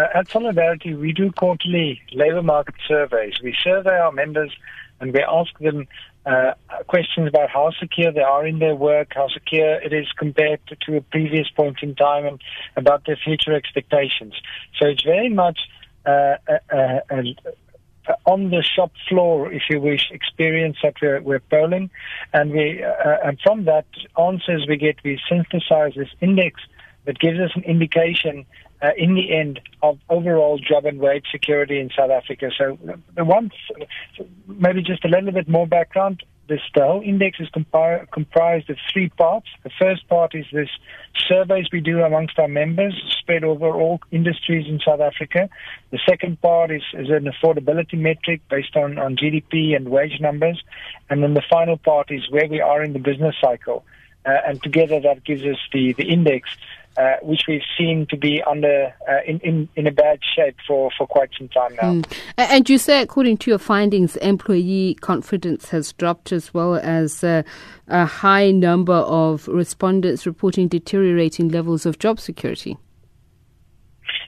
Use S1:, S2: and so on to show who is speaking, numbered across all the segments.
S1: Uh, at Solidarity, we do quarterly labor market surveys. We survey our members and we ask them uh, questions about how secure they are in their work, how secure it is compared to, to a previous point in time, and about their future expectations. So it's very much uh, a, a, a on the shop floor, if you wish, experience that we're, we're polling, and we uh, and from that answers we get, we synthesize this index that gives us an indication uh, in the end of overall job and wage security in South Africa. So the one, maybe just a little bit more background. This the whole index is compi- comprised of three parts. The first part is this surveys we do amongst our members, spread over all industries in South Africa. The second part is, is an affordability metric based on, on GDP and wage numbers, and then the final part is where we are in the business cycle. Uh, and together that gives us the, the index uh, which we've seen to be under uh, in, in, in a bad shape for, for quite some time now. Mm.
S2: And you say, according to your findings, employee confidence has dropped as well as uh, a high number of respondents reporting deteriorating levels of job security.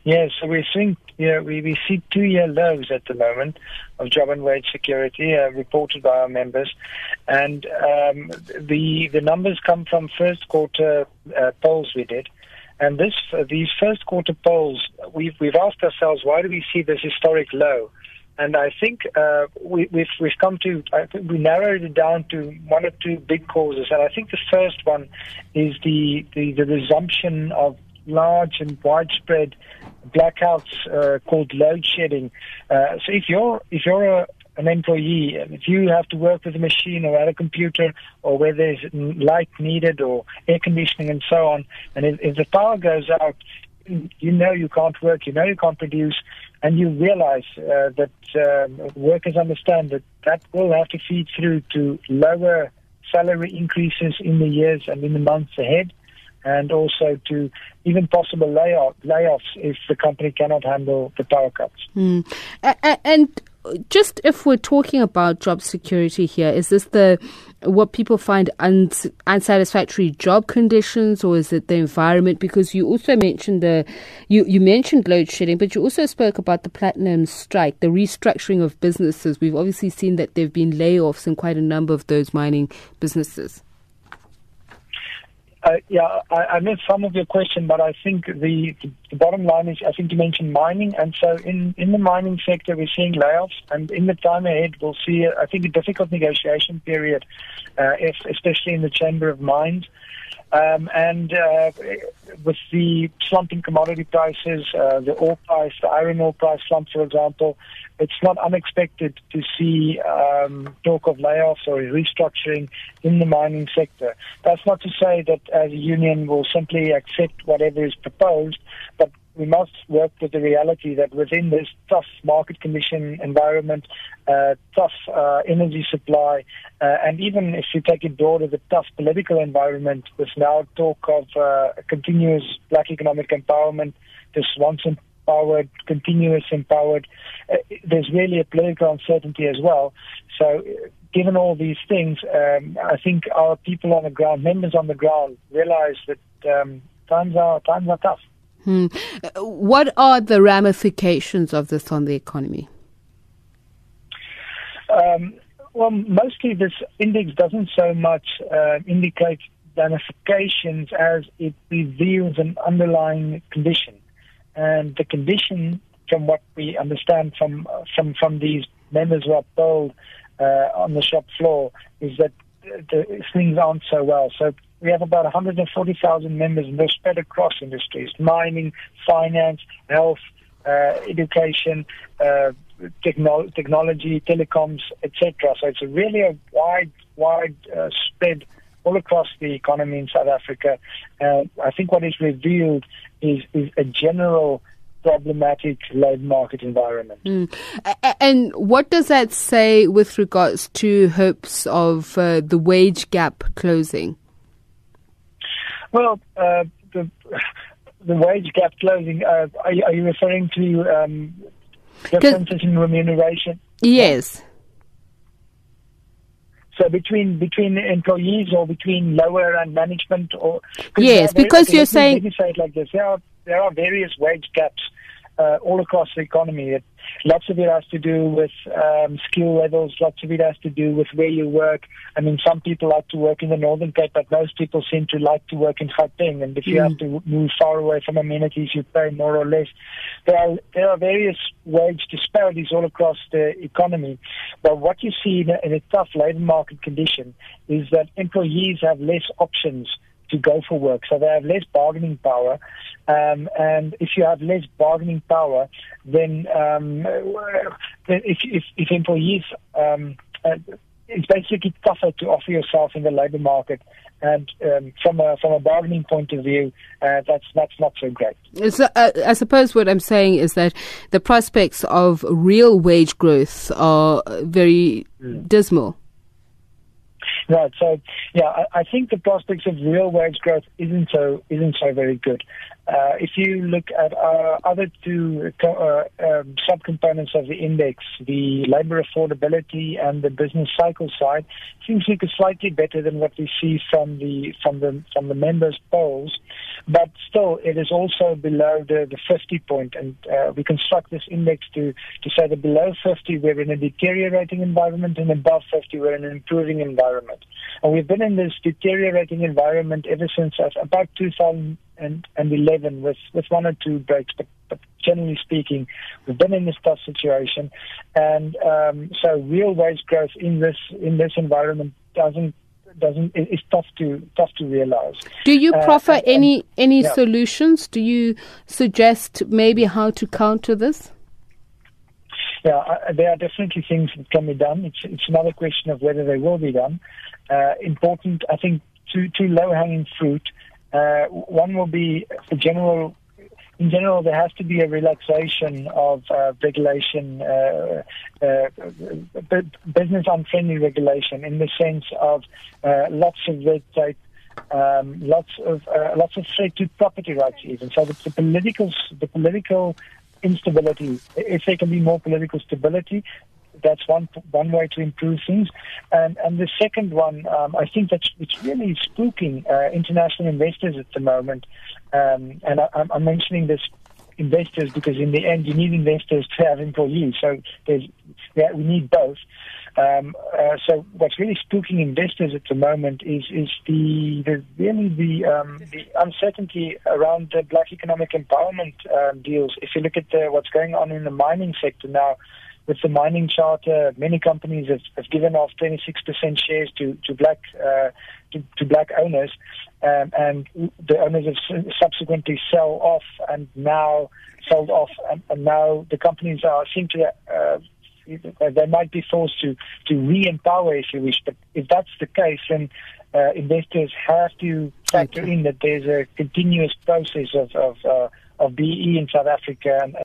S1: Yes, so we're seeing, yeah, we, we see two year lows at the moment of job and wage security uh, reported by our members. And um, the the numbers come from first quarter uh, polls we did. And this, uh, these first quarter polls, we've, we've asked ourselves, why do we see this historic low? And I think uh, we, have we've, we've come to, I think we narrowed it down to one or two big causes. And I think the first one is the, the, the resumption of large and widespread blackouts uh, called load shedding. Uh, so if you're if you're a, an employee, and if you have to work with a machine or at a computer or where there's light needed or air conditioning and so on, and if, if the power goes out, you know you can't work, you know you can't produce, and you realize uh, that uh, workers understand that that will have to feed through to lower salary increases in the years and in the months ahead, and also to even possible layoff, layoffs if the company cannot handle the power cuts.
S2: Mm. And just if we're talking about job security here, is this the what people find uns, unsatisfactory job conditions, or is it the environment? Because you also mentioned the you you mentioned load shedding, but you also spoke about the platinum strike, the restructuring of businesses. We've obviously seen that there've been layoffs in quite a number of those mining businesses.
S1: Uh, yeah, I, I missed some of your question, but I think the, the bottom line is I think you mentioned mining, and so in, in the mining sector we're seeing layoffs, and in the time ahead we'll see I think a difficult negotiation period, uh, if, especially in the Chamber of Mines. Um, and uh, with the slumping commodity prices, uh, the ore price, the iron ore price slump, for example, it's not unexpected to see um, talk of layoffs or restructuring in the mining sector. That's not to say that as a union we'll simply accept whatever is proposed, but we must work with the reality that within this tough market condition environment, uh, tough uh, energy supply, uh, and even if you take it broader, the tough political environment, with now talk of uh, continuous black economic empowerment, this once empowered, continuous empowered, uh, there's really a political uncertainty as well. So, given all these things, um, I think our people on the ground, members on the ground, realize that um, times are times are tough.
S2: Hmm. What are the ramifications of this on the economy?
S1: Um, well, mostly this index doesn't so much uh, indicate ramifications as it reveals an underlying condition. And the condition, from what we understand from from, from these members who are polled on the shop floor, is that the things aren't so well. So we have about 140,000 members, and they're spread across industries: mining, finance, health, uh, education, uh, techno- technology, telecoms, etc. So it's really a wide, wide uh, spread all across the economy in South Africa. Uh, I think what is revealed is, is a general problematic labour market environment.
S2: Mm. And what does that say with regards to hopes of uh, the wage gap closing?
S1: Well, uh, the, the wage gap closing, uh, are, are, you referring to um, differences in remuneration?
S2: Yes.
S1: So between between employees or between lower and management or
S2: yes, because you're saying
S1: let me say it like this: are there are various wage gaps uh, all across the economy. It, lots of it has to do with um, skill levels. Lots of it has to do with where you work. I mean, some people like to work in the Northern Cape, but most people seem to like to work in Gauteng. And if you mm. have to move far away from amenities, you pay more or less. There are there are various wage disparities all across the economy. But what you see in a, in a tough labour market condition is that employees have less options to go for work. So they have less bargaining power. Um, and if you have less bargaining power, then um, if, if, if employees, um, uh, it's basically tougher to offer yourself in the labour market. And um, from a from a bargaining point of view, uh, that's that's not so great.
S2: So, uh, I suppose what I'm saying is that the prospects of real wage growth are very mm. dismal.
S1: Right. So, yeah, I, I, think the prospects of real wage growth isn't so isn't so very good. Uh, if you look at our other two uh, um, subcomponents of the index, the labor affordability and the business cycle side, seems like slightly better than what we see from the from the from the members' polls, but still it is also below the, the 50 point. And uh, we construct this index to to say that below 50 we're in a deteriorating environment, and above 50 we're in an improving environment. And we've been in this deteriorating environment ever since about 2000 and, and 11 with, with one or two breaks, but, but generally speaking, we've been in this tough situation. And um, so real wage growth in this, in this environment doesn't doesn't it's tough to tough to realize.
S2: Do you uh, proffer uh, and, any any yeah. solutions? Do you suggest maybe how to counter this?
S1: Yeah, uh, there are definitely things that can be done. It's it's another question of whether they will be done. Uh, important, I think, two two low hanging fruit uh, one will be a general. In general, there has to be a relaxation of uh, regulation, uh, uh business unfriendly regulation, in the sense of uh, lots of red tape, um, lots of uh, lots of threat to property rights, even. So the, the political the political instability, if there can be more political stability, that's one one way to improve things. And and the second one, um, I think that's it's really spooking uh, international investors at the moment. Um, and I, I'm mentioning this investors because in the end you need investors to have employees. So there's, yeah, we need both. Um, uh, so what's really spooking investors at the moment is is the, the really the um, the uncertainty around the black economic empowerment um, deals. If you look at the, what's going on in the mining sector now, with the mining charter, many companies have, have given off 26% shares to to black uh, to, to, black owners, um, and the owners have subsequently sell off and now sold off, and, and now the companies are seem to. Uh, they might be forced to to re-empower, if you wish. But if that's the case, then uh, investors have to factor in that there's a continuous process of of, uh, of BEE in South Africa and